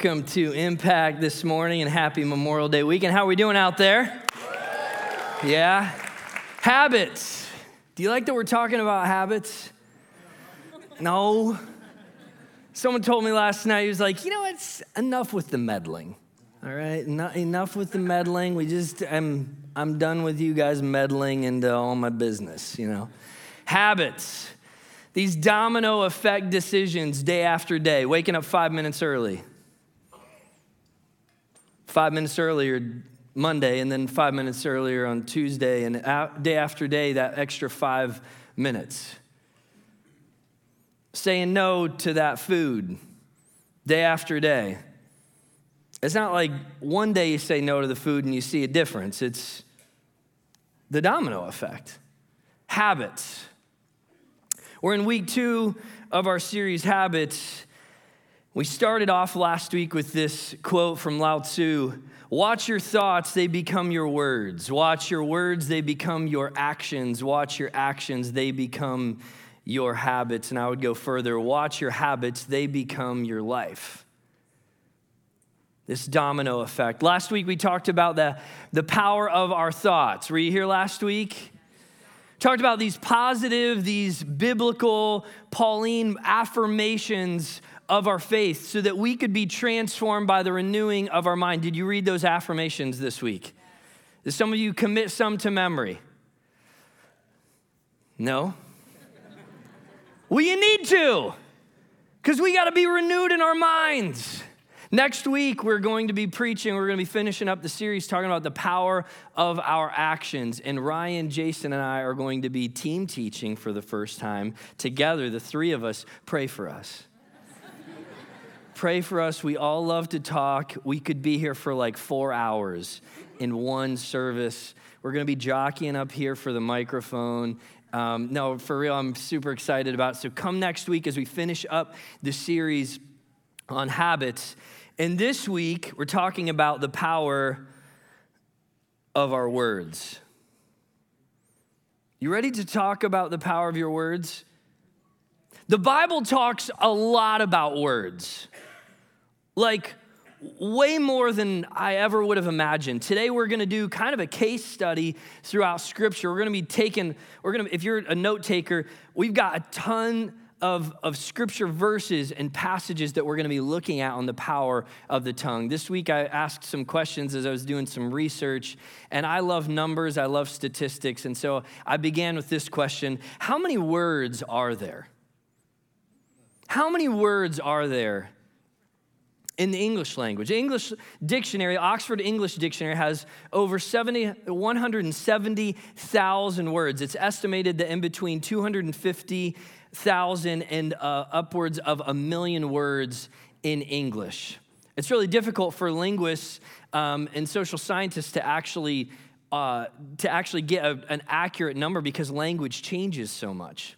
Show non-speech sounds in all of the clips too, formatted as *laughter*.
welcome to Impact this morning and happy Memorial Day weekend. How are we doing out there? Yeah? Habits. Do you like that we're talking about habits? No. Someone told me last night, he was like, you know, it's enough with the meddling. All right, enough with the meddling. We just, I'm, I'm done with you guys meddling into all my business, you know. Habits. These domino effect decisions day after day, waking up five minutes early, five minutes earlier Monday, and then five minutes earlier on Tuesday, and day after day, that extra five minutes. Saying no to that food day after day. It's not like one day you say no to the food and you see a difference. It's the domino effect. Habits. We're in week two of our series, Habits. We started off last week with this quote from Lao Tzu Watch your thoughts, they become your words. Watch your words, they become your actions. Watch your actions, they become your habits. And I would go further watch your habits, they become your life. This domino effect. Last week we talked about the, the power of our thoughts. Were you here last week? talked about these positive, these biblical, Pauline affirmations of our faith so that we could be transformed by the renewing of our mind. Did you read those affirmations this week? Did some of you commit some to memory? No? well, you need to, because we got to be renewed in our minds. Next week, we're going to be preaching, we're going to be finishing up the series talking about the power of our actions. And Ryan, Jason, and I are going to be team teaching for the first time together. The three of us pray for us. Pray for us. We all love to talk. We could be here for like four hours in one service. We're going to be jockeying up here for the microphone. Um, no, for real, I'm super excited about it. So come next week as we finish up the series on habits. And this week, we're talking about the power of our words. You ready to talk about the power of your words? The Bible talks a lot about words, like way more than I ever would have imagined. Today, we're going to do kind of a case study throughout Scripture. We're going to be taking, we're going to, if you're a note taker, we've got a ton of, of scripture verses and passages that we're going to be looking at on the power of the tongue. This week, I asked some questions as I was doing some research, and I love numbers, I love statistics. And so I began with this question How many words are there? How many words are there in the English language. English dictionary, Oxford English Dictionary has over 70, 170,000 words. It's estimated that in between 250 thousand and uh, upwards of a million words in English. It's really difficult for linguists um, and social scientists to actually uh, to actually get a, an accurate number because language changes so much.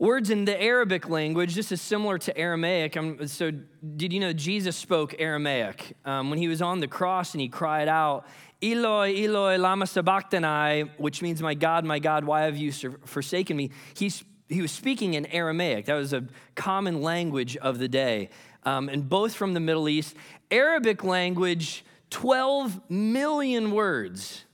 Words in the Arabic language, this is similar to Aramaic. Um, so, did you know Jesus spoke Aramaic? Um, when he was on the cross and he cried out, Eloi, Eloi, lama sabachthani, which means, My God, my God, why have you forsaken me? He's, he was speaking in Aramaic. That was a common language of the day. Um, and both from the Middle East. Arabic language, 12 million words.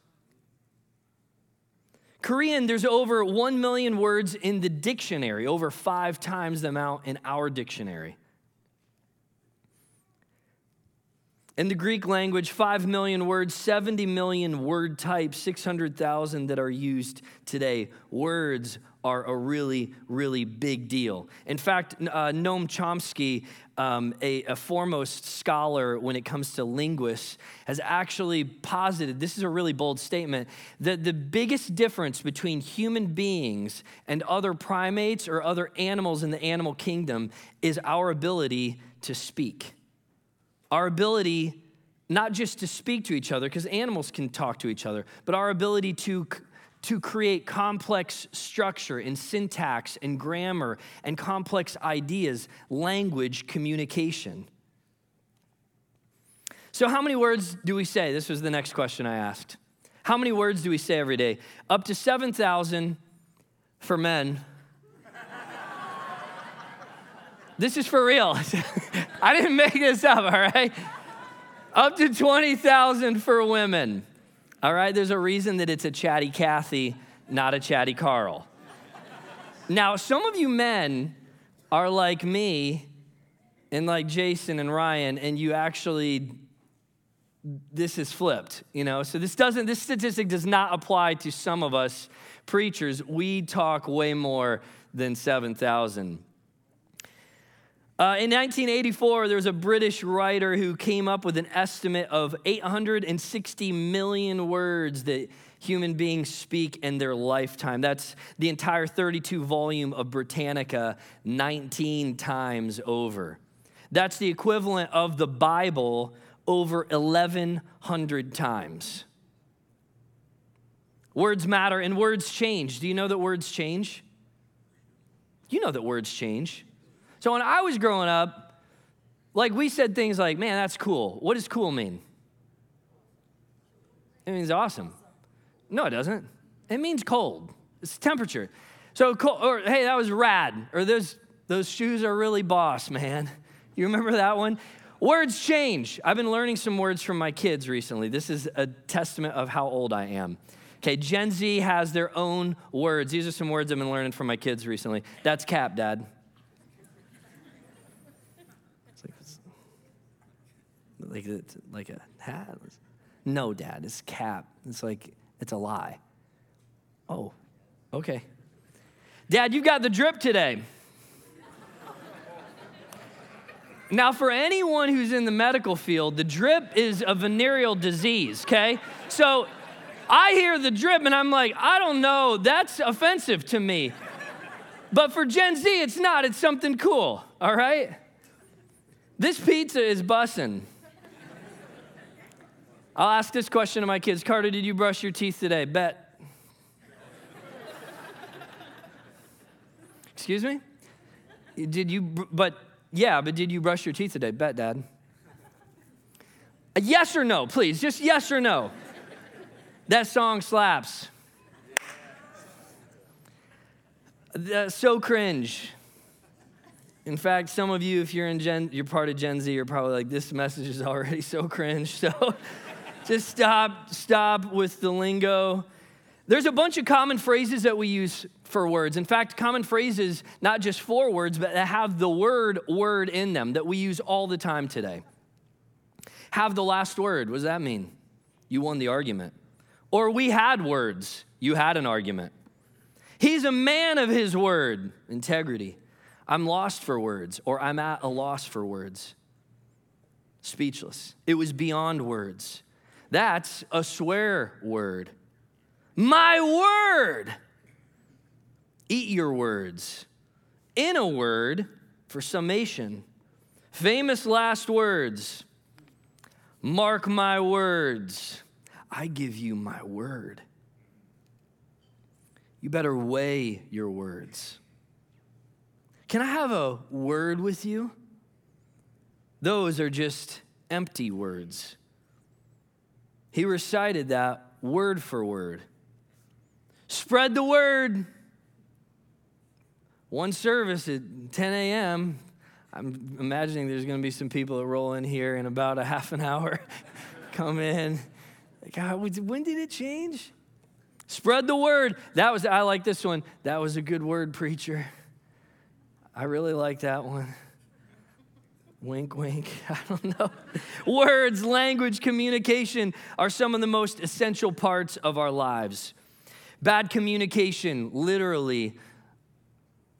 Korean, there's over 1 million words in the dictionary, over five times the amount in our dictionary. In the Greek language, 5 million words, 70 million word types, 600,000 that are used today. Words are a really, really big deal. In fact, uh, Noam Chomsky, um, a, a, foremost scholar when it comes to linguists, has actually posited this is a really bold statement that the biggest difference between human beings and other primates or other animals in the animal kingdom is our ability to speak our ability not just to speak to each other, because animals can talk to each other, but our ability to, to create complex structure and syntax and grammar and complex ideas, language, communication. So, how many words do we say? This was the next question I asked. How many words do we say every day? Up to 7,000 for men This is for real. *laughs* I didn't make this up, all right? Up to 20,000 for women. All right, there's a reason that it's a chatty Cathy, not a chatty Carl. Now, some of you men are like me and like Jason and Ryan, and you actually, this is flipped, you know? So this doesn't, this statistic does not apply to some of us preachers. We talk way more than 7,000. Uh, in 1984, there was a British writer who came up with an estimate of 860 million words that human beings speak in their lifetime. That's the entire 32 volume of Britannica 19 times over. That's the equivalent of the Bible over 1,100 times. Words matter and words change. Do you know that words change? You know that words change. So when I was growing up, like we said things like, man, that's cool. What does cool mean? It means awesome. No, it doesn't. It means cold. It's temperature. So, cold, or hey, that was rad. Or those, those shoes are really boss, man. You remember that one? Words change. I've been learning some words from my kids recently. This is a testament of how old I am. Okay, Gen Z has their own words. These are some words I've been learning from my kids recently. That's cap, Dad. Like it's like a hat. No, Dad, it's cap. It's like it's a lie. Oh, okay. Dad, you got the drip today. Now, for anyone who's in the medical field, the drip is a venereal disease, okay? So I hear the drip and I'm like, I don't know, that's offensive to me. But for Gen Z, it's not, it's something cool, all right? This pizza is bussin'. I'll ask this question to my kids Carter, did you brush your teeth today? Bet. *laughs* Excuse me? Did you, but yeah, but did you brush your teeth today? Bet, Dad. A yes or no, please, just yes or no. That song slaps. That's so cringe. In fact, some of you, if you're in Gen, you're part of Gen Z, you're probably like, this message is already *laughs* so cringe. So just stop, stop with the lingo. There's a bunch of common phrases that we use for words. In fact, common phrases, not just for words, but that have the word word in them that we use all the time today. Have the last word. What does that mean? You won the argument. Or we had words. You had an argument. He's a man of his word, integrity. I'm lost for words, or I'm at a loss for words. Speechless. It was beyond words. That's a swear word. My word. Eat your words. In a word, for summation, famous last words. Mark my words. I give you my word. You better weigh your words. Can I have a word with you? Those are just empty words. He recited that word for word. Spread the word. One service at 10 a.m. I'm imagining there's going to be some people that roll in here in about a half an hour. *laughs* Come in. God, ah, when did it change? Spread the word. That was, I like this one. That was a good word, preacher. I really like that one. Wink, wink. *laughs* I don't know. Words, language, communication are some of the most essential parts of our lives. Bad communication literally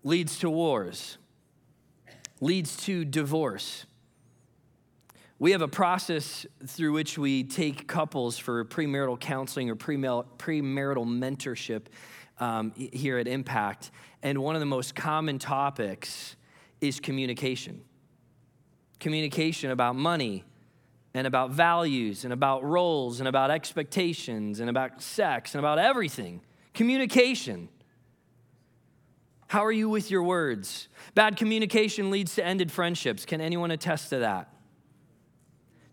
leads to wars, leads to divorce. We have a process through which we take couples for premarital counseling or premarital mentorship um, here at Impact. And one of the most common topics is communication communication about money and about values and about roles and about expectations and about sex and about everything. Communication. How are you with your words? Bad communication leads to ended friendships. Can anyone attest to that?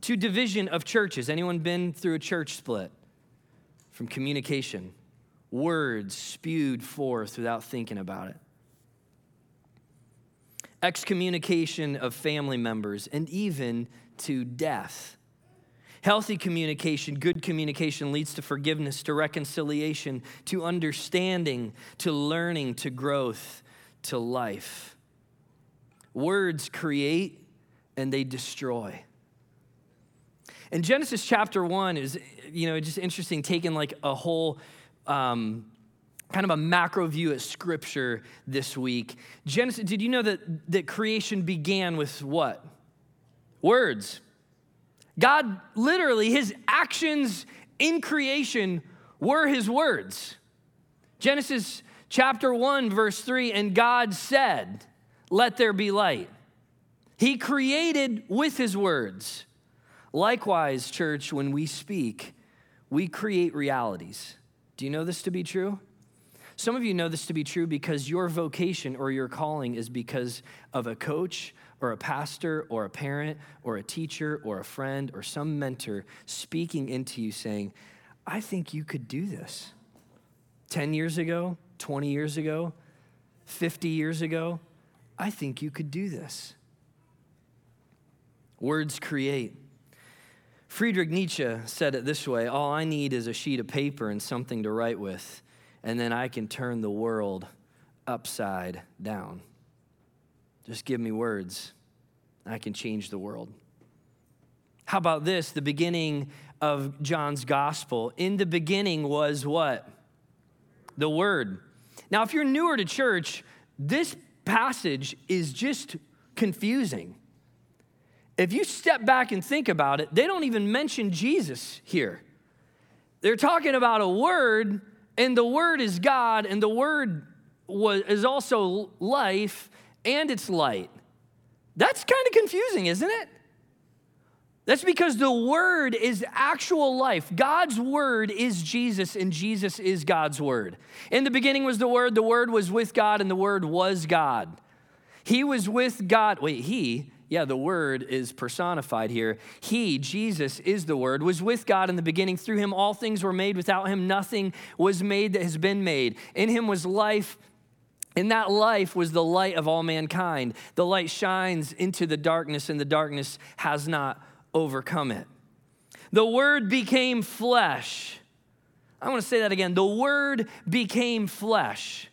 To division of churches. Anyone been through a church split? From communication. Words spewed forth without thinking about it. Excommunication of family members, and even to death. Healthy communication, good communication leads to forgiveness, to reconciliation, to understanding, to learning, to growth, to life. Words create and they destroy. And Genesis chapter one is, you know, just interesting, taking like a whole um, kind of a macro view at scripture this week. Genesis, did you know that, that creation began with what? Words. God literally, his actions in creation were his words. Genesis chapter 1, verse 3 and God said, Let there be light. He created with his words. Likewise, church, when we speak, we create realities. Do you know this to be true? Some of you know this to be true because your vocation or your calling is because of a coach or a pastor or a parent or a teacher or a friend or some mentor speaking into you saying, I think you could do this. 10 years ago, 20 years ago, 50 years ago, I think you could do this. Words create. Friedrich Nietzsche said it this way All I need is a sheet of paper and something to write with, and then I can turn the world upside down. Just give me words. I can change the world. How about this? The beginning of John's gospel. In the beginning was what? The Word. Now, if you're newer to church, this passage is just confusing. If you step back and think about it, they don't even mention Jesus here. They're talking about a word, and the word is God, and the word was, is also life, and it's light. That's kind of confusing, isn't it? That's because the Word is actual life. God's Word is Jesus, and Jesus is God's Word. In the beginning was the Word, the Word was with God, and the Word was God. He was with God. Wait, He, yeah, the Word is personified here. He, Jesus, is the Word, was with God in the beginning. Through Him, all things were made. Without Him, nothing was made that has been made. In Him was life and that life was the light of all mankind. The light shines into the darkness, and the darkness has not overcome it. The Word became flesh. I want to say that again. The Word became flesh.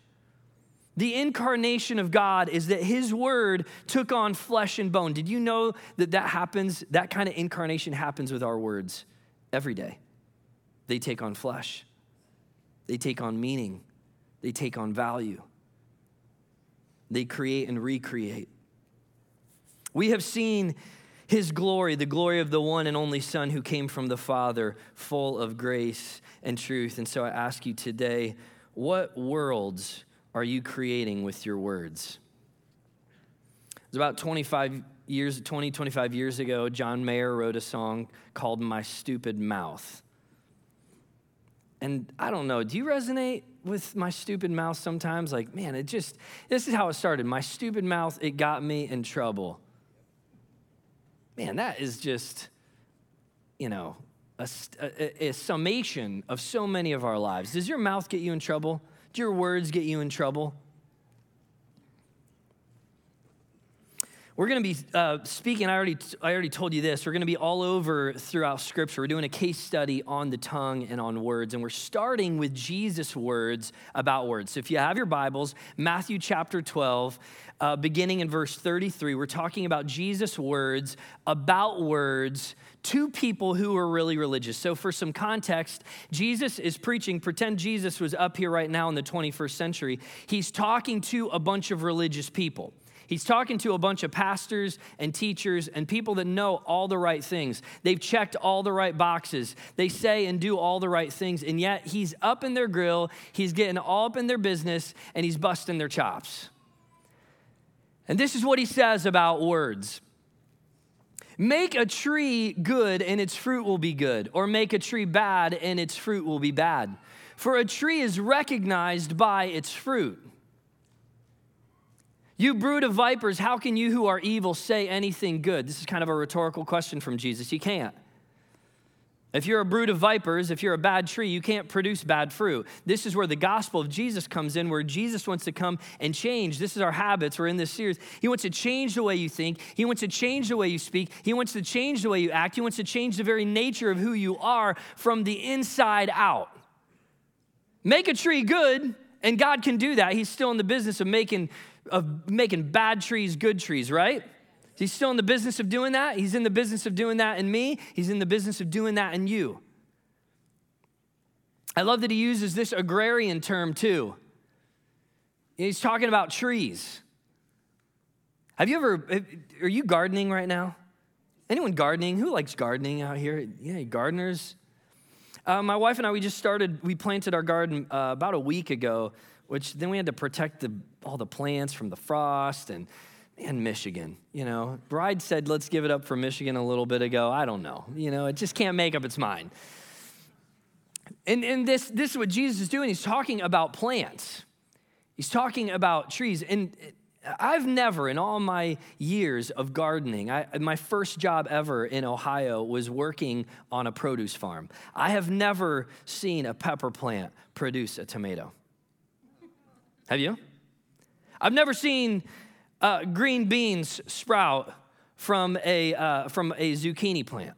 The incarnation of God is that His Word took on flesh and bone. Did you know that that happens? That kind of incarnation happens with our words every day. They take on flesh, they take on meaning, they take on value they create and recreate. We have seen his glory, the glory of the one and only Son who came from the Father, full of grace and truth. And so I ask you today, what worlds are you creating with your words? It was about 25 years, 20, 25 years ago, John Mayer wrote a song called My Stupid Mouth. And I don't know, do you resonate with my stupid mouth sometimes? Like, man, it just, this is how it started. My stupid mouth, it got me in trouble. Man, that is just, you know, a, a, a summation of so many of our lives. Does your mouth get you in trouble? Do your words get you in trouble? We're going to be uh, speaking. I already, I already told you this. We're going to be all over throughout Scripture. We're doing a case study on the tongue and on words, and we're starting with Jesus' words about words. So if you have your Bibles, Matthew chapter 12, uh, beginning in verse 33, we're talking about Jesus' words about words to people who are really religious. So, for some context, Jesus is preaching, pretend Jesus was up here right now in the 21st century. He's talking to a bunch of religious people. He's talking to a bunch of pastors and teachers and people that know all the right things. They've checked all the right boxes. They say and do all the right things, and yet he's up in their grill, he's getting all up in their business, and he's busting their chops. And this is what he says about words. Make a tree good and its fruit will be good, or make a tree bad and its fruit will be bad. For a tree is recognized by its fruit. You brood of vipers, how can you who are evil say anything good? This is kind of a rhetorical question from Jesus. You can't. If you're a brood of vipers, if you're a bad tree, you can't produce bad fruit. This is where the gospel of Jesus comes in, where Jesus wants to come and change. This is our habits. We're in this series. He wants to change the way you think, He wants to change the way you speak, He wants to change the way you act, He wants to change the very nature of who you are from the inside out. Make a tree good, and God can do that. He's still in the business of making, of making bad trees good trees, right? He's still in the business of doing that. He's in the business of doing that in me. He's in the business of doing that in you. I love that he uses this agrarian term too. He's talking about trees. Have you ever, are you gardening right now? Anyone gardening? Who likes gardening out here? Yeah, gardeners. Uh, my wife and I, we just started, we planted our garden uh, about a week ago, which then we had to protect the, all the plants from the frost and and Michigan. You know, Bride said, let's give it up for Michigan a little bit ago. I don't know. You know, it just can't make up its mind. And, and this, this is what Jesus is doing. He's talking about plants, he's talking about trees. And I've never, in all my years of gardening, I, my first job ever in Ohio was working on a produce farm. I have never seen a pepper plant produce a tomato. Have you? I've never seen uh, green beans sprout from a, uh, from a zucchini plant.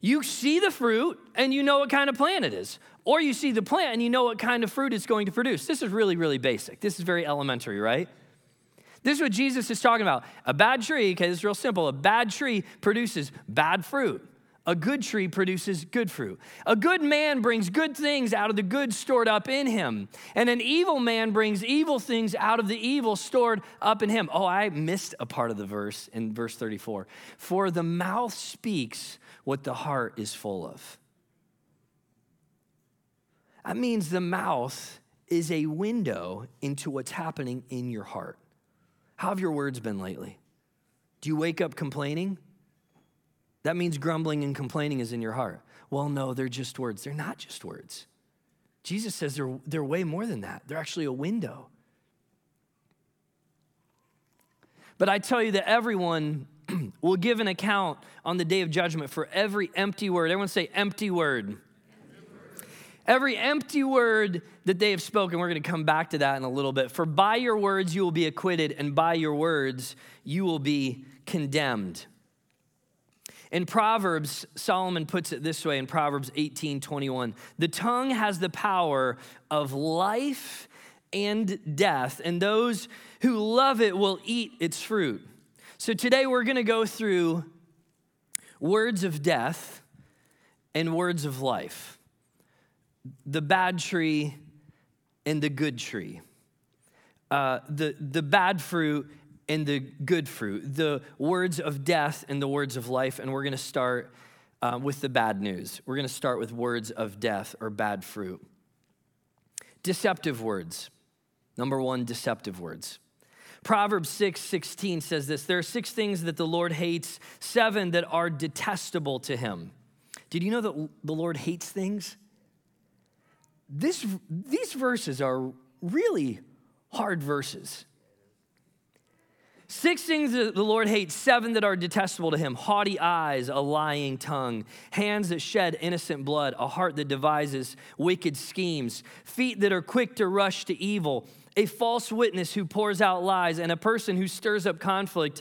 You see the fruit and you know what kind of plant it is. Or you see the plant and you know what kind of fruit it's going to produce. This is really, really basic. This is very elementary, right? This is what Jesus is talking about. A bad tree, okay, this is real simple. A bad tree produces bad fruit. A good tree produces good fruit. A good man brings good things out of the good stored up in him. And an evil man brings evil things out of the evil stored up in him. Oh, I missed a part of the verse in verse 34. For the mouth speaks what the heart is full of. That means the mouth is a window into what's happening in your heart. How have your words been lately? Do you wake up complaining? That means grumbling and complaining is in your heart. Well, no, they're just words. They're not just words. Jesus says they're, they're way more than that. They're actually a window. But I tell you that everyone *clears throat* will give an account on the day of judgment for every empty word. Everyone say, empty word. Every empty word that they have spoken, we're going to come back to that in a little bit. For by your words you will be acquitted, and by your words you will be condemned. In Proverbs, Solomon puts it this way in Proverbs 18 21. The tongue has the power of life and death, and those who love it will eat its fruit. So today we're going to go through words of death and words of life the bad tree and the good tree. Uh, the, the bad fruit and the good fruit, the words of death and the words of life. And we're going to start uh, with the bad news. We're going to start with words of death or bad fruit. Deceptive words. Number one, deceptive words. Proverbs 6 16 says this There are six things that the Lord hates, seven that are detestable to him. Did you know that the Lord hates things? This, these verses are really hard verses. Six things that the Lord hates, seven that are detestable to him haughty eyes, a lying tongue, hands that shed innocent blood, a heart that devises wicked schemes, feet that are quick to rush to evil, a false witness who pours out lies, and a person who stirs up conflict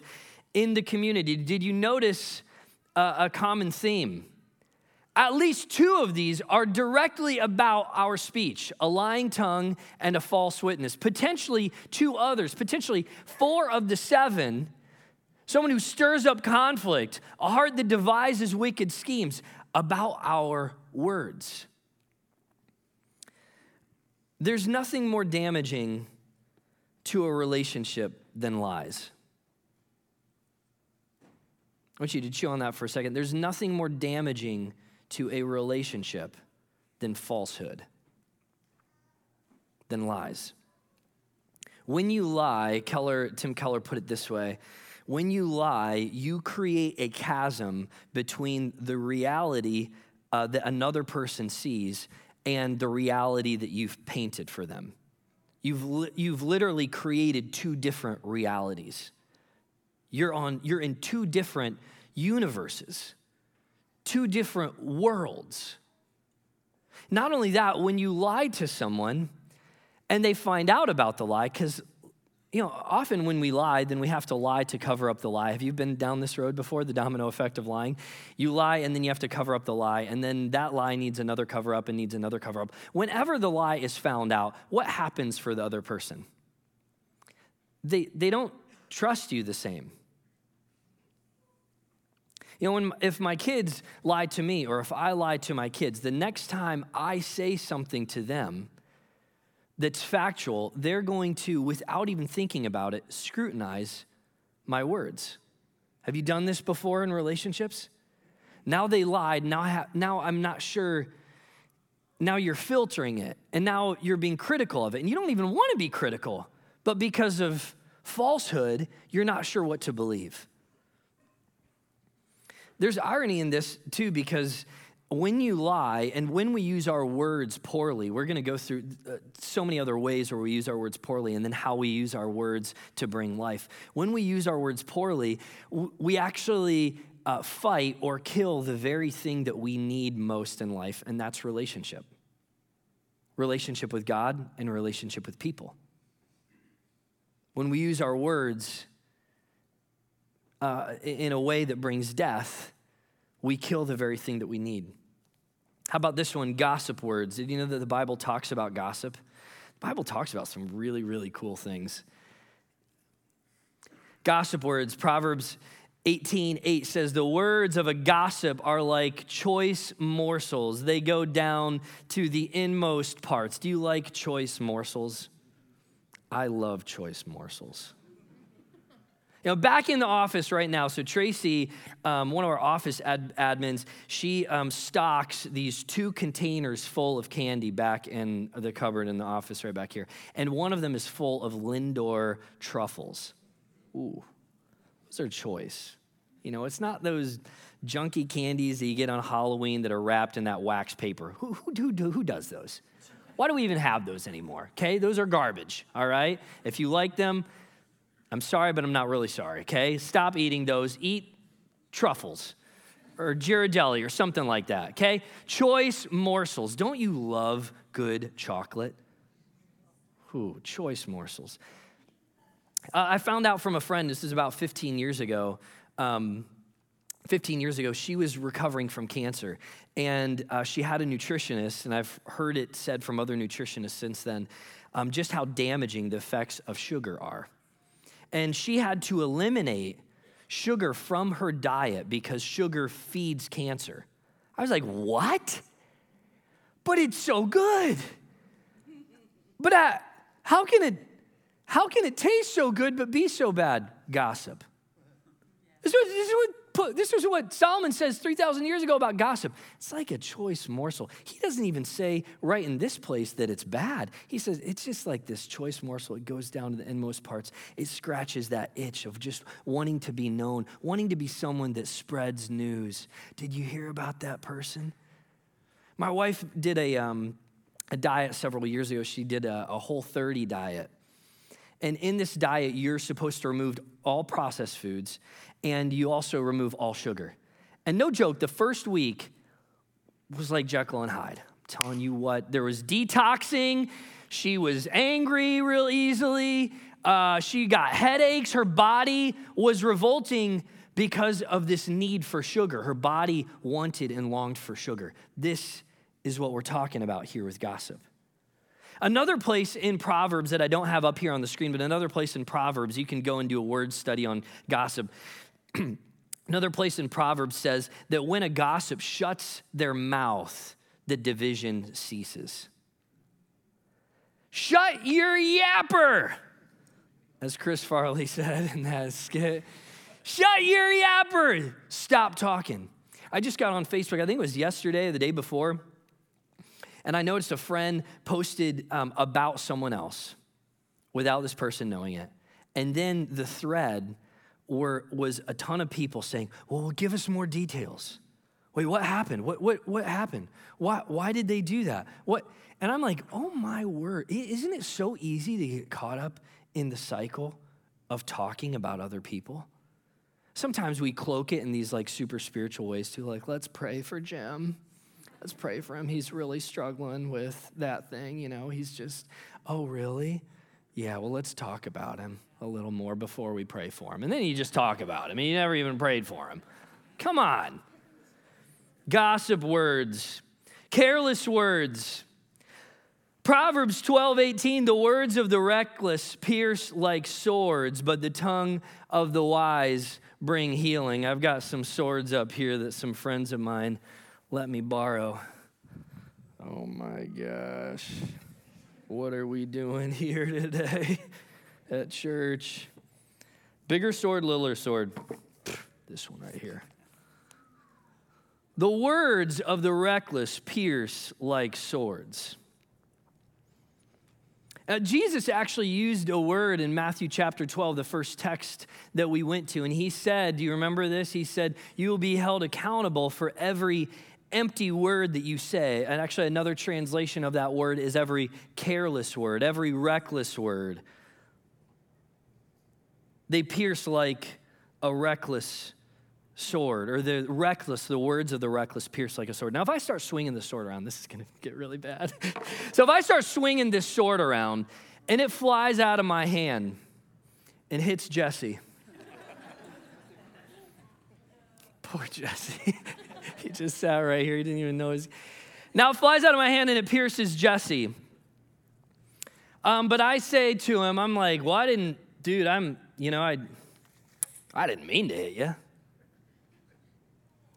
in the community. Did you notice a, a common theme? At least two of these are directly about our speech a lying tongue and a false witness. Potentially two others, potentially four of the seven. Someone who stirs up conflict, a heart that devises wicked schemes about our words. There's nothing more damaging to a relationship than lies. I want you to chew on that for a second. There's nothing more damaging to a relationship than falsehood, than lies. When you lie, Keller, Tim Keller put it this way when you lie, you create a chasm between the reality uh, that another person sees and the reality that you've painted for them. You've, li- you've literally created two different realities. You're, on, you're in two different universes two different worlds. Not only that, when you lie to someone and they find out about the lie, because you know, often when we lie, then we have to lie to cover up the lie. Have you been down this road before, the domino effect of lying? You lie and then you have to cover up the lie, and then that lie needs another cover up and needs another cover up. Whenever the lie is found out, what happens for the other person? They, they don't trust you the same. You know, when, if my kids lie to me or if I lie to my kids, the next time I say something to them, that's factual, they're going to, without even thinking about it, scrutinize my words. Have you done this before in relationships? Now they lied. Now, have, now I'm not sure. Now you're filtering it, and now you're being critical of it. And you don't even want to be critical, but because of falsehood, you're not sure what to believe. There's irony in this, too, because when you lie and when we use our words poorly, we're going to go through uh, so many other ways where we use our words poorly and then how we use our words to bring life. When we use our words poorly, we actually uh, fight or kill the very thing that we need most in life, and that's relationship relationship with God and relationship with people. When we use our words uh, in a way that brings death, we kill the very thing that we need. How about this one, gossip words? Did you know that the Bible talks about gossip? The Bible talks about some really, really cool things. Gossip words, Proverbs 18 8 says, The words of a gossip are like choice morsels. They go down to the inmost parts. Do you like choice morsels? I love choice morsels. You know, back in the office right now, so Tracy, um, one of our office ad- admins, she um, stocks these two containers full of candy back in the cupboard in the office right back here. And one of them is full of Lindor truffles. Ooh, those are choice. You know, it's not those junky candies that you get on Halloween that are wrapped in that wax paper. Who, who, who, who does those? Why do we even have those anymore? Okay, those are garbage, all right? If you like them, I'm sorry, but I'm not really sorry, okay? Stop eating those. Eat truffles or Ghirardelli or something like that, okay? Choice morsels. Don't you love good chocolate? Ooh, choice morsels. Uh, I found out from a friend, this is about 15 years ago. Um, 15 years ago, she was recovering from cancer. And uh, she had a nutritionist, and I've heard it said from other nutritionists since then, um, just how damaging the effects of sugar are and she had to eliminate sugar from her diet because sugar feeds cancer. I was like, what? But it's so good. But uh, how can it how can it taste so good but be so bad? Gossip. This is, this is what this is what Solomon says 3,000 years ago about gossip. It's like a choice morsel. He doesn't even say right in this place that it's bad. He says it's just like this choice morsel. It goes down to the inmost parts. It scratches that itch of just wanting to be known, wanting to be someone that spreads news. Did you hear about that person? My wife did a, um, a diet several years ago. She did a, a whole 30 diet. And in this diet, you're supposed to remove all processed foods and you also remove all sugar. And no joke, the first week was like Jekyll and Hyde. I'm telling you what, there was detoxing. She was angry real easily. Uh, she got headaches. Her body was revolting because of this need for sugar. Her body wanted and longed for sugar. This is what we're talking about here with gossip. Another place in Proverbs that I don't have up here on the screen, but another place in Proverbs, you can go and do a word study on gossip. *clears throat* Another place in Proverbs says that when a gossip shuts their mouth, the division ceases. Shut your yapper, as Chris Farley *laughs* said in that skit. Shut your yapper. Stop talking. I just got on Facebook, I think it was yesterday or the day before, and I noticed a friend posted um, about someone else without this person knowing it. And then the thread were, was a ton of people saying, Well, give us more details. Wait, what happened? What, what, what happened? Why, why did they do that? What? And I'm like, Oh my word. Isn't it so easy to get caught up in the cycle of talking about other people? Sometimes we cloak it in these like super spiritual ways too, like, let's pray for Jim. Let's pray for him. He's really struggling with that thing, you know. He's just, oh, really? Yeah, well, let's talk about him a little more before we pray for him. And then you just talk about him. You never even prayed for him. Come on. Gossip words, careless words. Proverbs 12, 18, the words of the reckless pierce like swords, but the tongue of the wise bring healing. I've got some swords up here that some friends of mine let me borrow. Oh my gosh. What are we doing *laughs* here today *laughs* at church? Bigger sword, littler sword. This one right here. The words of the reckless pierce like swords. Uh, Jesus actually used a word in Matthew chapter 12, the first text that we went to. And he said, Do you remember this? He said, You will be held accountable for every empty word that you say. And actually, another translation of that word is every careless word, every reckless word. They pierce like a reckless sword, or the reckless, the words of the reckless pierce like a sword. Now, if I start swinging the sword around, this is going to get really bad. *laughs* so, if I start swinging this sword around and it flies out of my hand and hits Jesse, *laughs* poor Jesse. *laughs* *laughs* he just sat right here. He didn't even know his. Now it flies out of my hand and it pierces Jesse. Um, but I say to him, I'm like, well, I didn't, dude, I'm, you know, I, I didn't mean to hit you.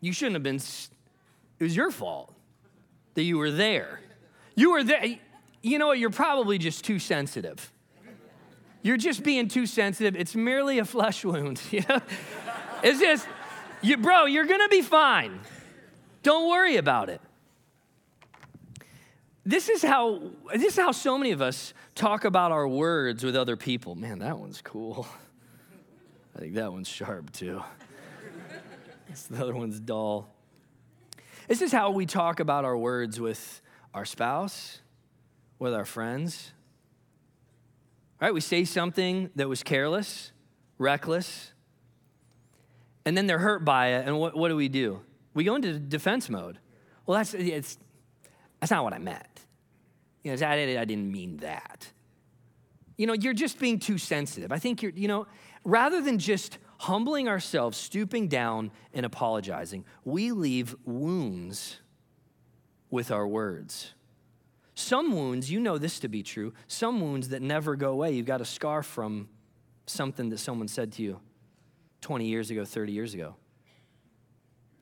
You shouldn't have been, it was your fault that you were there. You were there. You know what? You're probably just too sensitive. You're just being too sensitive. It's merely a flesh wound. *laughs* You know? It's just, you, bro, you're gonna be fine. Don't worry about it. This is how this is how so many of us talk about our words with other people. Man, that one's cool. I think that one's sharp too. the other one's dull. This is how we talk about our words with our spouse, with our friends. Right? We say something that was careless, reckless, and then they're hurt by it. And what, what do we do? We go into defense mode. Well, that's, it's, that's not what I meant. You know, I, I didn't mean that. You know, you're just being too sensitive. I think you're, you know, rather than just humbling ourselves, stooping down, and apologizing, we leave wounds with our words. Some wounds, you know this to be true, some wounds that never go away. You've got a scar from something that someone said to you 20 years ago, 30 years ago.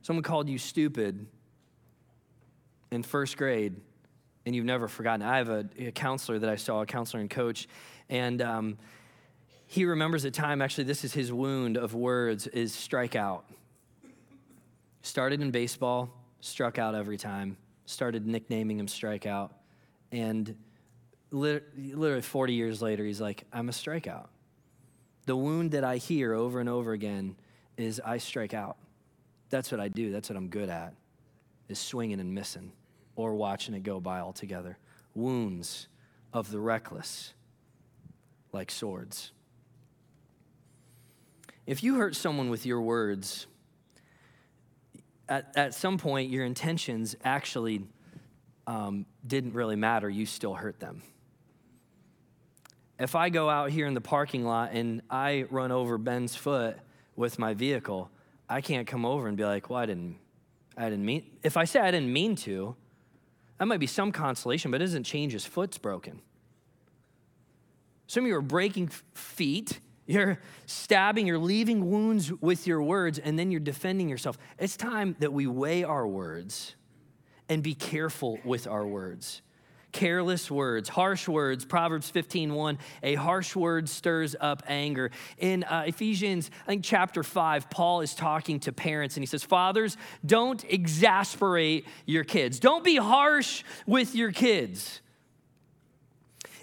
Someone called you stupid in first grade, and you've never forgotten. I have a, a counselor that I saw, a counselor and coach, and um, he remembers a time, actually, this is his wound of words, is strikeout. Started in baseball, struck out every time, started nicknaming him strikeout. And literally 40 years later, he's like, I'm a strikeout. The wound that I hear over and over again is I strike out. That's what I do. That's what I'm good at, is swinging and missing or watching it go by altogether. Wounds of the reckless, like swords. If you hurt someone with your words, at, at some point your intentions actually um, didn't really matter. You still hurt them. If I go out here in the parking lot and I run over Ben's foot with my vehicle, I can't come over and be like, well, I didn't, I didn't mean. If I say I didn't mean to, that might be some consolation, but it doesn't change his foot's broken. Some of you are breaking feet *laughs* you're stabbing, you're leaving wounds with your words, and then you're defending yourself. It's time that we weigh our words and be careful with our words. Careless words, harsh words, Proverbs 15, 1, a harsh word stirs up anger. In uh, Ephesians, I think chapter 5, Paul is talking to parents and he says, Fathers, don't exasperate your kids. Don't be harsh with your kids.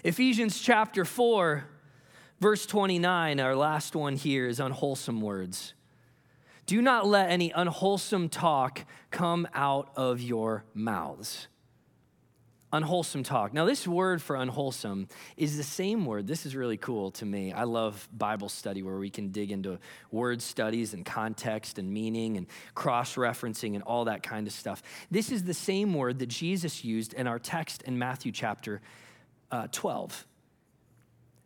Ephesians chapter 4, Verse 29, our last one here, is unwholesome words. Do not let any unwholesome talk come out of your mouths. Unwholesome talk. Now, this word for unwholesome is the same word. This is really cool to me. I love Bible study where we can dig into word studies and context and meaning and cross referencing and all that kind of stuff. This is the same word that Jesus used in our text in Matthew chapter uh, 12.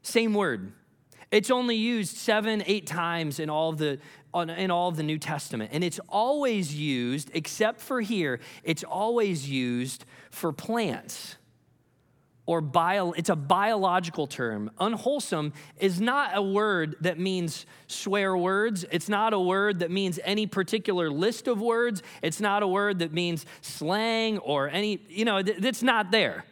Same word. It's only used seven, eight times in all of the in all of the New Testament, and it's always used, except for here, it's always used for plants or bio, it's a biological term. Unwholesome is not a word that means swear words. It's not a word that means any particular list of words. It's not a word that means slang or any, you know, it's not there.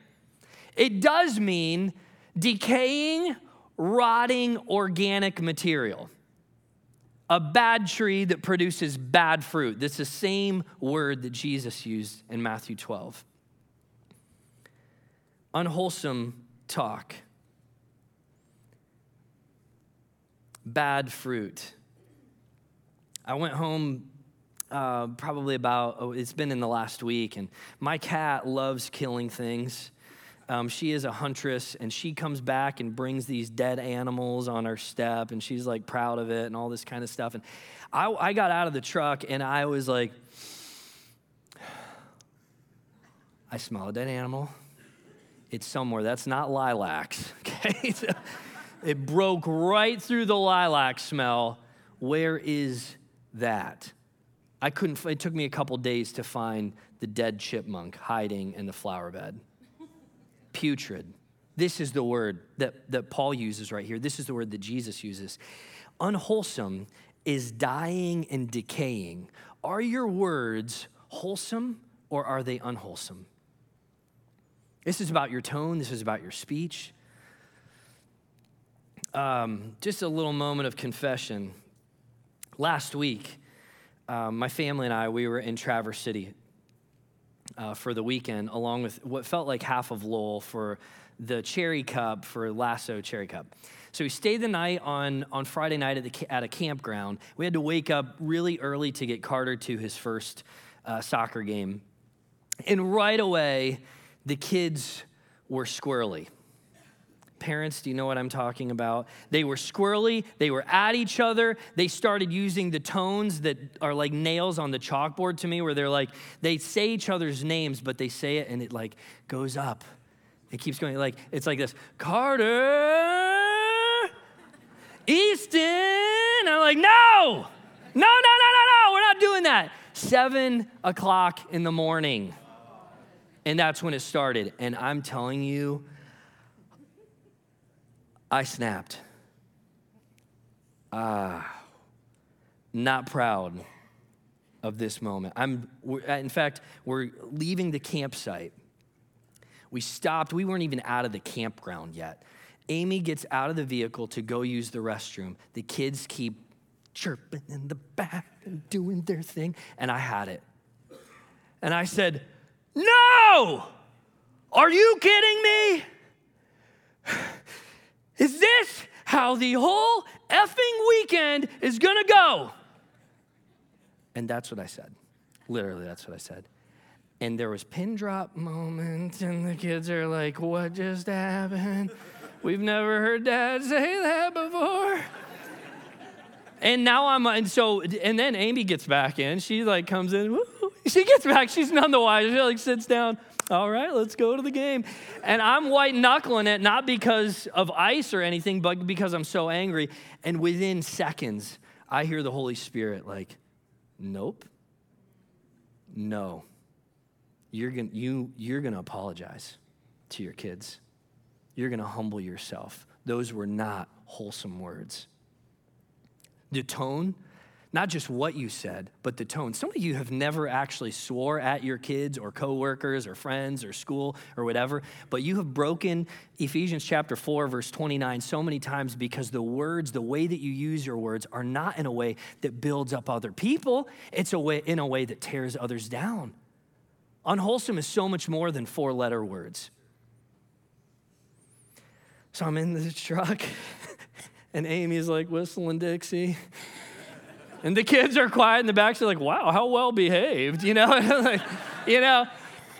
It does mean decaying rotting organic material. A bad tree that produces bad fruit. That's the same word that Jesus used in Matthew 12. Unwholesome talk. Bad fruit. I went home uh, probably about, oh, it's been in the last week, and my cat loves killing things. Um, she is a huntress, and she comes back and brings these dead animals on her step, and she's like proud of it and all this kind of stuff. And I, I got out of the truck, and I was like, *sighs* I smell a dead animal. It's somewhere. That's not lilacs, *laughs* okay? it broke right through the lilac smell. Where is that? I couldn't, it took me a couple days to find the dead chipmunk hiding in the flower bed putrid. This is the word that, that Paul uses right here. This is the word that Jesus uses. Unwholesome is dying and decaying. Are your words wholesome or are they unwholesome? This is about your tone, this is about your speech. Um, just a little moment of confession. Last week, um, my family and I, we were in Traverse City uh, for the weekend, along with what felt like half of Lowell for the Cherry Cup for Lasso Cherry Cup. So we stayed the night on, on Friday night at, the, at a campground. We had to wake up really early to get Carter to his first uh, soccer game. And right away, the kids were squirrely. Parents, do you know what I'm talking about? They were squirrely, they were at each other. They started using the tones that are like nails on the chalkboard to me, where they're like, they say each other's names, but they say it and it like goes up. It keeps going like, it's like this Carter, Easton. I'm like, no, no, no, no, no, no, we're not doing that. Seven o'clock in the morning. And that's when it started. And I'm telling you, I snapped. Ah, not proud of this moment. I'm, in fact, we're leaving the campsite. We stopped, we weren't even out of the campground yet. Amy gets out of the vehicle to go use the restroom. The kids keep chirping in the back and doing their thing, and I had it. And I said, No! Are you kidding me? Is this how the whole effing weekend is gonna go? And that's what I said. Literally, that's what I said. And there was pin drop moments, and the kids are like, What just happened? We've never heard dad say that before. And now I'm, and so, and then Amy gets back in. She like comes in, woo, she gets back, she's none the wiser. She like sits down all right, let's go to the game. And I'm white knuckling it, not because of ice or anything, but because I'm so angry. And within seconds, I hear the Holy Spirit like, nope, no. You're gonna, you, you're to apologize to your kids. You're to humble yourself. Those were not wholesome words. The tone not just what you said, but the tone. Some of you have never actually swore at your kids or coworkers or friends or school or whatever, but you have broken Ephesians chapter 4 verse 29 so many times because the words, the way that you use your words are not in a way that builds up other people. It's a way in a way that tears others down. Unwholesome is so much more than four-letter words. So I'm in the truck *laughs* and Amy's like whistling Dixie. And the kids are quiet in the back. So like, wow, how well behaved, you know? *laughs* like, you know?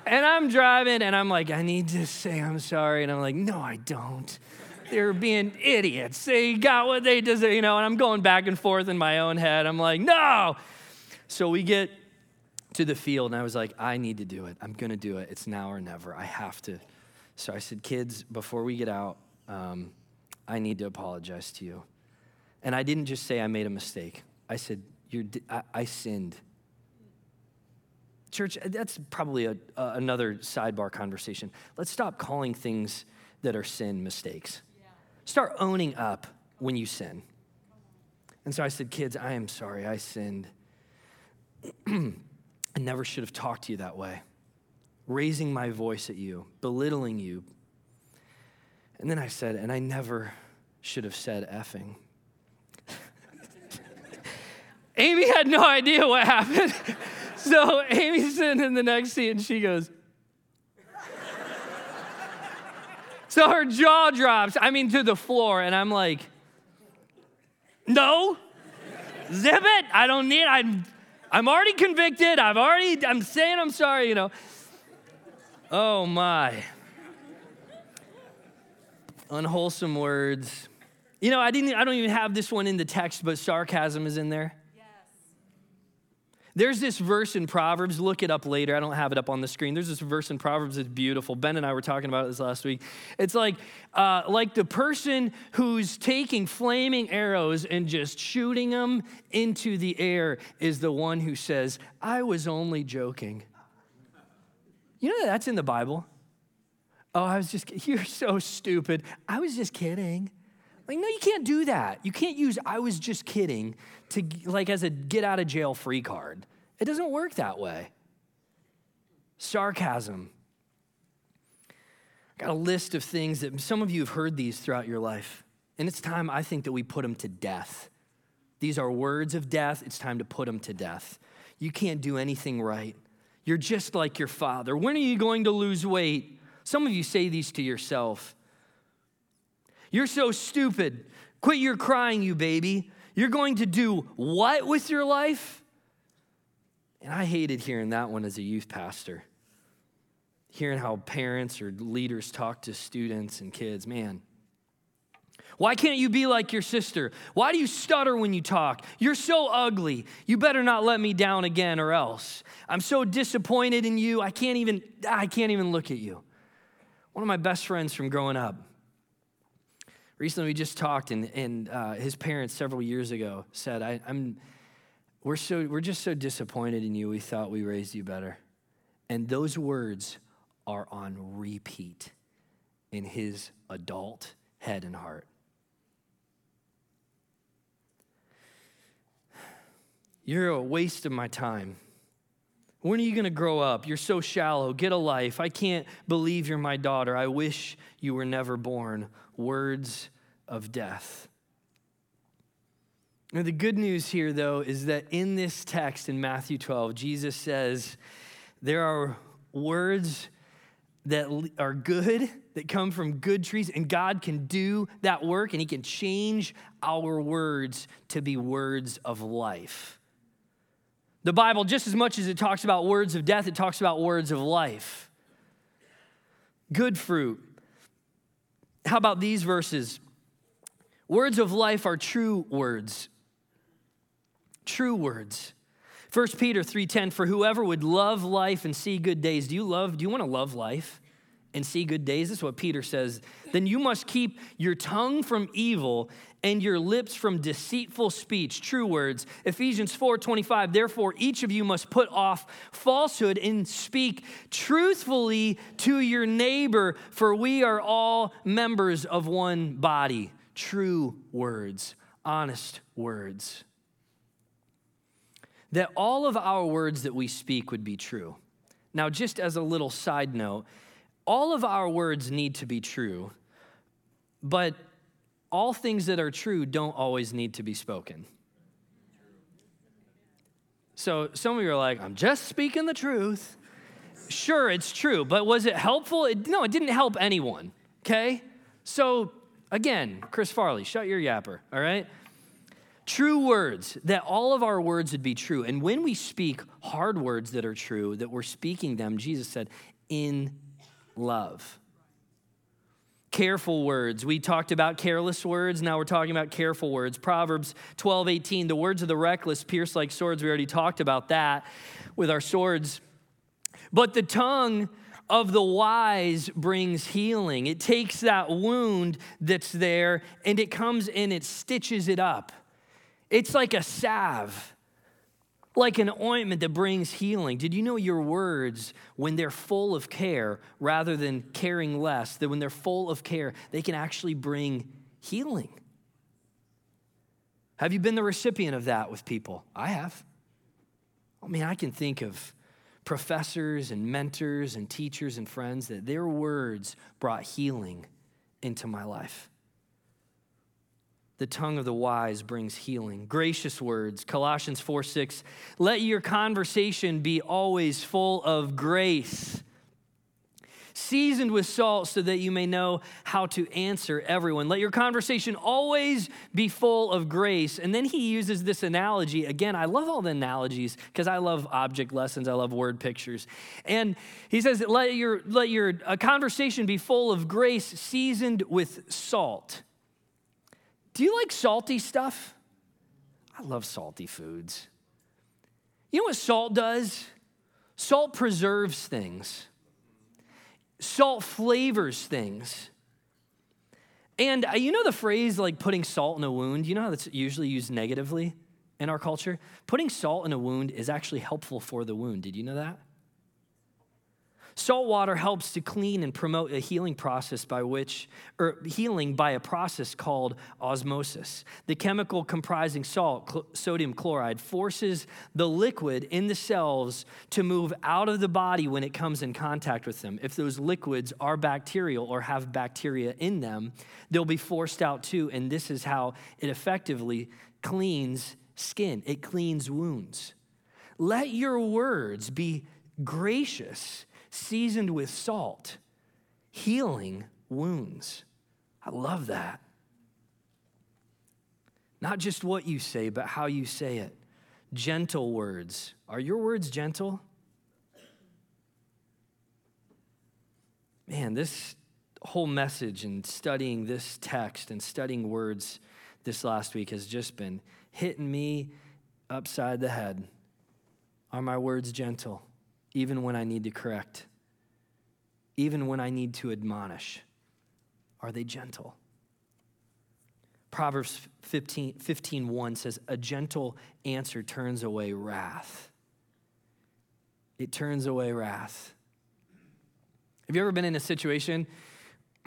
and I'm driving and I'm like, I need to say I'm sorry. And I'm like, no, I don't. They're being idiots. They got what they deserve, you know, and I'm going back and forth in my own head. I'm like, no. So we get to the field and I was like, I need to do it. I'm going to do it. It's now or never. I have to. So I said, kids, before we get out, um, I need to apologize to you. And I didn't just say I made a mistake. I said, I, I sinned. Church, that's probably a, another sidebar conversation. Let's stop calling things that are sin mistakes. Yeah. Start owning up when you sin. And so I said, Kids, I am sorry, I sinned. *clears throat* I never should have talked to you that way, raising my voice at you, belittling you. And then I said, and I never should have said effing. Amy had no idea what happened. *laughs* so Amy's sitting in the next seat and she goes, *laughs* So her jaw drops, I mean, to the floor, and I'm like, no, zip it. I don't need, I'm, I'm already convicted. I've already, I'm saying I'm sorry, you know. Oh my. Unwholesome words. You know, I didn't, I don't even have this one in the text, but sarcasm is in there. There's this verse in Proverbs, look it up later. I don't have it up on the screen. There's this verse in Proverbs that's beautiful. Ben and I were talking about this last week. It's like, uh, like the person who's taking flaming arrows and just shooting them into the air is the one who says, I was only joking. You know that's in the Bible? Oh, I was just, *laughs* you're so stupid. I was just kidding. Like, no, you can't do that. You can't use I was just kidding to like as a get out of jail free card. It doesn't work that way. Sarcasm. I got a list of things that some of you have heard these throughout your life. And it's time, I think, that we put them to death. These are words of death. It's time to put them to death. You can't do anything right. You're just like your father. When are you going to lose weight? Some of you say these to yourself. You're so stupid. Quit your crying, you baby. You're going to do what with your life? And I hated hearing that one as a youth pastor. Hearing how parents or leaders talk to students and kids, man. Why can't you be like your sister? Why do you stutter when you talk? You're so ugly. You better not let me down again or else. I'm so disappointed in you. I can't even I can't even look at you. One of my best friends from growing up Recently, we just talked, and, and uh, his parents several years ago said, I, am we're, so, we're just so disappointed in you. We thought we raised you better. And those words are on repeat in his adult head and heart. You're a waste of my time. When are you going to grow up? You're so shallow. Get a life. I can't believe you're my daughter. I wish you were never born words of death. Now, the good news here, though, is that in this text in Matthew 12, Jesus says there are words that are good, that come from good trees, and God can do that work and He can change our words to be words of life. The Bible, just as much as it talks about words of death, it talks about words of life. Good fruit, how about these verses? Words of life are true words. True words. 1 Peter 3:10 for whoever would love life and see good days. Do you love do you want to love life and see good days? This is what Peter says. Then you must keep your tongue from evil and your lips from deceitful speech, true words. Ephesians 4:25 Therefore each of you must put off falsehood and speak truthfully to your neighbor, for we are all members of one body. True words, honest words. That all of our words that we speak would be true. Now, just as a little side note, all of our words need to be true, but all things that are true don't always need to be spoken. So some of you are like, I'm just speaking the truth. Sure, it's true, but was it helpful? It, no, it didn't help anyone, okay? So again, Chris Farley, shut your yapper, all right? True words, that all of our words would be true. And when we speak hard words that are true, that we're speaking them, Jesus said, in love. Careful words. We talked about careless words. Now we're talking about careful words. Proverbs 12, 18. The words of the reckless pierce like swords. We already talked about that with our swords. But the tongue of the wise brings healing. It takes that wound that's there and it comes in and it stitches it up. It's like a salve, like an ointment that brings healing. Did you know your words, when they're full of care, rather than caring less, that when they're full of care, they can actually bring healing? Have you been the recipient of that with people? I have. I mean, I can think of professors and mentors and teachers and friends that their words brought healing into my life. The tongue of the wise brings healing. Gracious words, Colossians 4 6. Let your conversation be always full of grace, seasoned with salt, so that you may know how to answer everyone. Let your conversation always be full of grace. And then he uses this analogy. Again, I love all the analogies because I love object lessons, I love word pictures. And he says, Let your, let your conversation be full of grace, seasoned with salt. Do you like salty stuff? I love salty foods. You know what salt does? Salt preserves things, salt flavors things. And uh, you know the phrase like putting salt in a wound? You know how that's usually used negatively in our culture? Putting salt in a wound is actually helpful for the wound. Did you know that? Salt water helps to clean and promote a healing process by which, or healing by a process called osmosis. The chemical comprising salt, cl- sodium chloride, forces the liquid in the cells to move out of the body when it comes in contact with them. If those liquids are bacterial or have bacteria in them, they'll be forced out too, and this is how it effectively cleans skin, it cleans wounds. Let your words be gracious seasoned with salt, healing wounds. I love that. Not just what you say, but how you say it. Gentle words. Are your words gentle? Man, this whole message and studying this text and studying words this last week has just been hitting me upside the head. Are my words gentle? Even when I need to correct, even when I need to admonish? Are they gentle? Proverbs 15, 15 1 says, A gentle answer turns away wrath. It turns away wrath. Have you ever been in a situation,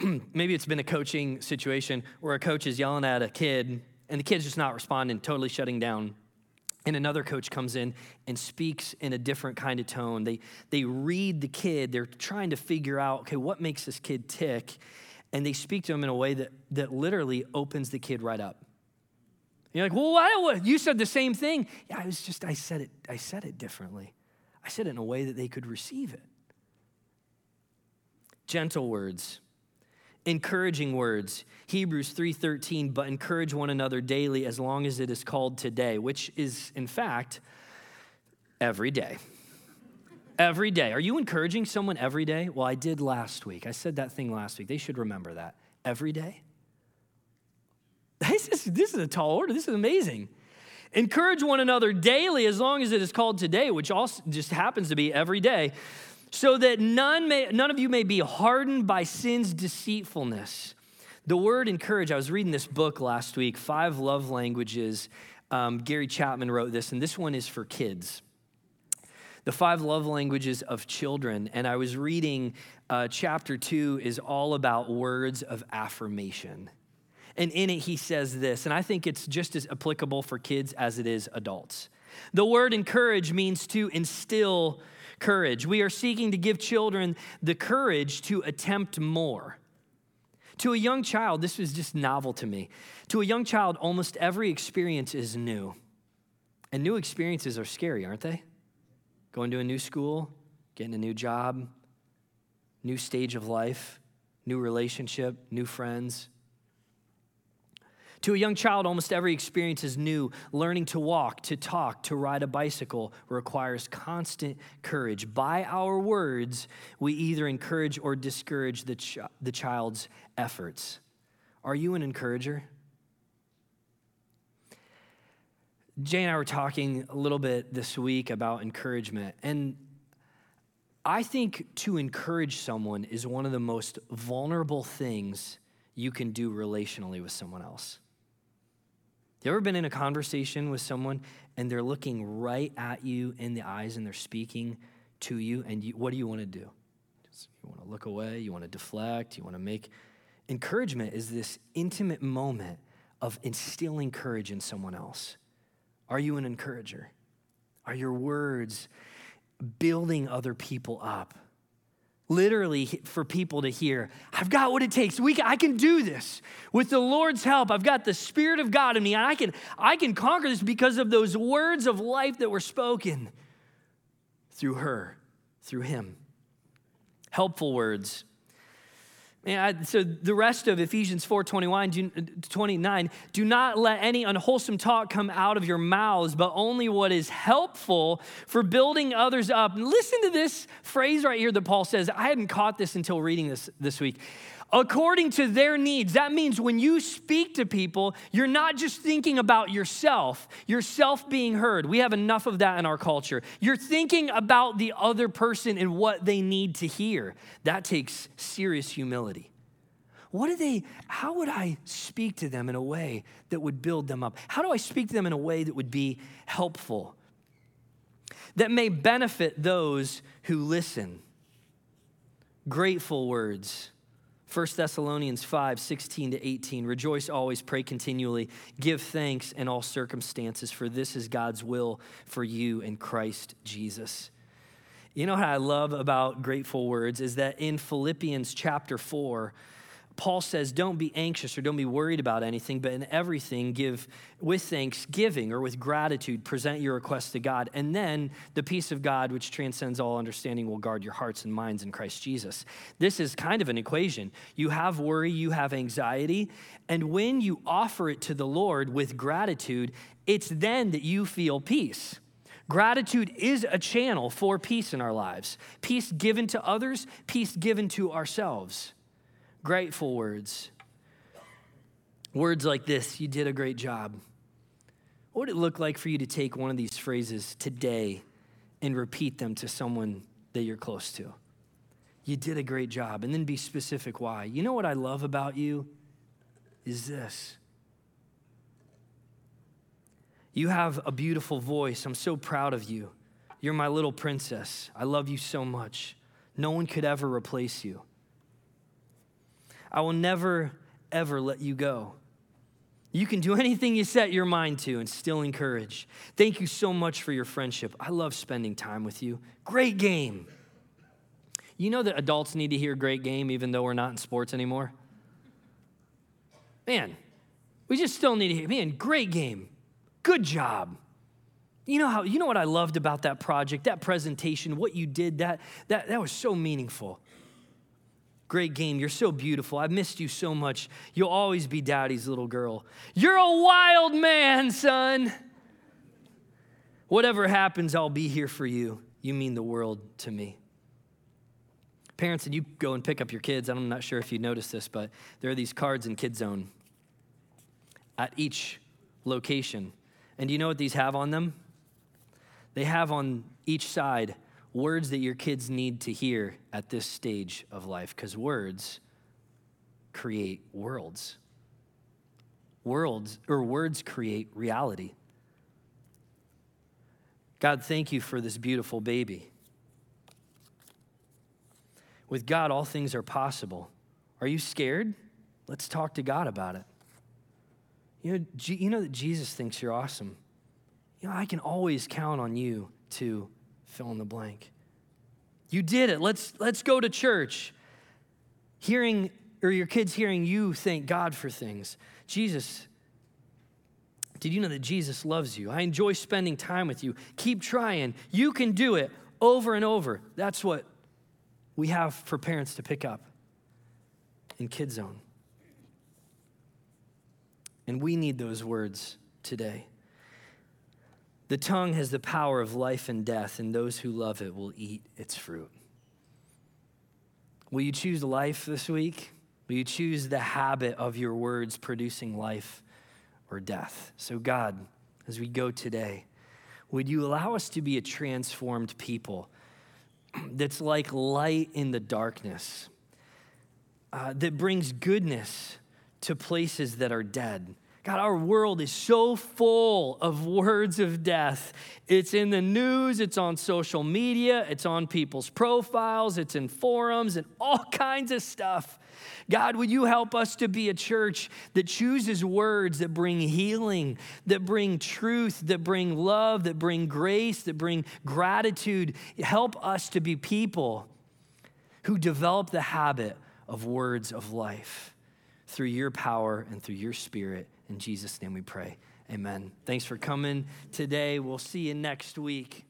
*clears throat* maybe it's been a coaching situation, where a coach is yelling at a kid and the kid's just not responding, totally shutting down? And another coach comes in and speaks in a different kind of tone. They, they read the kid, they're trying to figure out, okay, what makes this kid tick? And they speak to him in a way that, that literally opens the kid right up. You're like, well, why, you said the same thing. Yeah, I was just, I said it, I said it differently. I said it in a way that they could receive it. Gentle words encouraging words. Hebrews 3.13 but encourage one another daily as long as it is called today which is in fact every day. Every day. Are you encouraging someone every day? Well i did last week. I said that thing last week. They should remember that. Every day? *laughs* This is, this is a tall order. This is amazing. Encourage one another daily as long as it is called today which also just happens to be every day so that none, may, none of you may be hardened by sin's deceitfulness. The word encourage, I was reading this book last week, Five Love Languages. Um, Gary Chapman wrote this, and this one is for kids. The Five Love Languages of Children. And I was reading uh, chapter two is all about words of affirmation. And in it, he says this, and I think it's just as applicable for kids as it is adults. The word encourage means to instill courage. We are seeking to give children the courage to attempt more. To a young child, this was just novel to me. To a young child, almost every experience is new. And new experiences are scary, aren't they? Going to a new school, getting a new job, new stage of life, new relationship, new friends. To a young child, almost every experience is new. Learning to walk, to talk, to ride a bicycle requires constant courage. By our words, we either encourage or discourage the, ch- the child's efforts. Are you an encourager? Jay and I were talking a little bit this week about encouragement, and I think to encourage someone is one of the most vulnerable things you can do relationally with someone else. You ever been in a conversation with someone and they're looking right at you in the eyes and they're speaking to you, and you, what do you want to do? You want to look away, you want to deflect, you want to make. Encouragement is this intimate moment of instilling courage in someone else. Are you an encourager? Are your words building other people up. Literally, for people to hear, I've got what it takes. We I can do this. With the Lord's help, I've got the Spirit of God in me, and I can, I can conquer this because of those words of life that were spoken through her, through him. Helpful words and so the rest of Ephesians 4 21, 29, do not let any unwholesome talk come out of your mouths, but only what is helpful for building others up. And listen to this phrase right here that Paul says. I hadn't caught this until reading this this week according to their needs. That means when you speak to people, you're not just thinking about yourself, yourself being heard. We have enough of that in our culture. You're thinking about the other person and what they need to hear. That takes serious humility. What do they, how would I speak to them in a way that would build them up? How do I speak to them in a way that would be helpful? That may benefit those who listen. Grateful words 1 Thessalonians 5 16 to 18. Rejoice always, pray continually, give thanks in all circumstances, for this is God's will for you in Christ Jesus. You know what I love about grateful words is that in Philippians chapter 4, Paul says, Don't be anxious or don't be worried about anything, but in everything, give with thanksgiving or with gratitude, present your requests to God. And then the peace of God, which transcends all understanding, will guard your hearts and minds in Christ Jesus. This is kind of an equation. You have worry, you have anxiety, and when you offer it to the Lord with gratitude, it's then that you feel peace. Gratitude is a channel for peace in our lives peace given to others, peace given to ourselves grateful words. Words like this, you did a great job. What would it look like for you to take one of these phrases today and repeat them to someone that you're close to? You did a great job. And then be specific why. You know what I love about you? Is this. You have a beautiful voice. I'm so proud of you. You're my little princess. I love you so much. No one could ever replace you. I will never, ever let you go. You can do anything you set your mind to and still encourage. Thank you so much for your friendship. I love spending time with you. Great game. You know that adults need to hear great game even though we're not in sports anymore? Man, we just still need to hear, man, great game. Good job. You know how you know what I loved about that project, that presentation, what you did, that that that was so meaningful. Great game. You're so beautiful. I've missed you so much. You'll always be daddy's little girl. You're a wild man, son. Whatever happens, I'll be here for you. You mean the world to me. Parents, and you go and pick up your kids. I'm not sure if you noticed this, but there are these cards in Kid Zone at each location. And do you know what these have on them? They have on each side words that your kids need to hear at this stage of life because words create worlds. Worlds or words create reality. God, thank you for this beautiful baby. With God, all things are possible. Are you scared? Let's talk to God about it. You know, you know that Jesus thinks you're awesome. You know, I can always count on you to fill in the blank. You did it. Let's, let's go to church. Hearing, or your kids hearing you thank God for things. Jesus, did you know that Jesus loves you? I enjoy spending time with you. Keep trying. You can do it over and over. That's what we have for parents to pick up in Kid Zone. And we need those words today. The tongue has the power of life and death, and those who love it will eat its fruit. Will you choose life this week? Will you choose the habit of your words producing life or death? So, God, as we go today, would you allow us to be a transformed people *clears throat* that's like light in the darkness, uh, that brings goodness to places that are dead? God, our world is so full of words of death. It's in the news, it's on social media, it's on people's profiles, it's in forums, and all *laughs* kinds of stuff. God, would you help us to be a church that chooses words that bring healing, that bring truth, that bring love, that bring grace, that bring gratitude? Help us to be people who develop the habit of words of life through your power and through your spirit. In Jesus' name we pray. Amen. Thanks for coming today. We'll see you next week.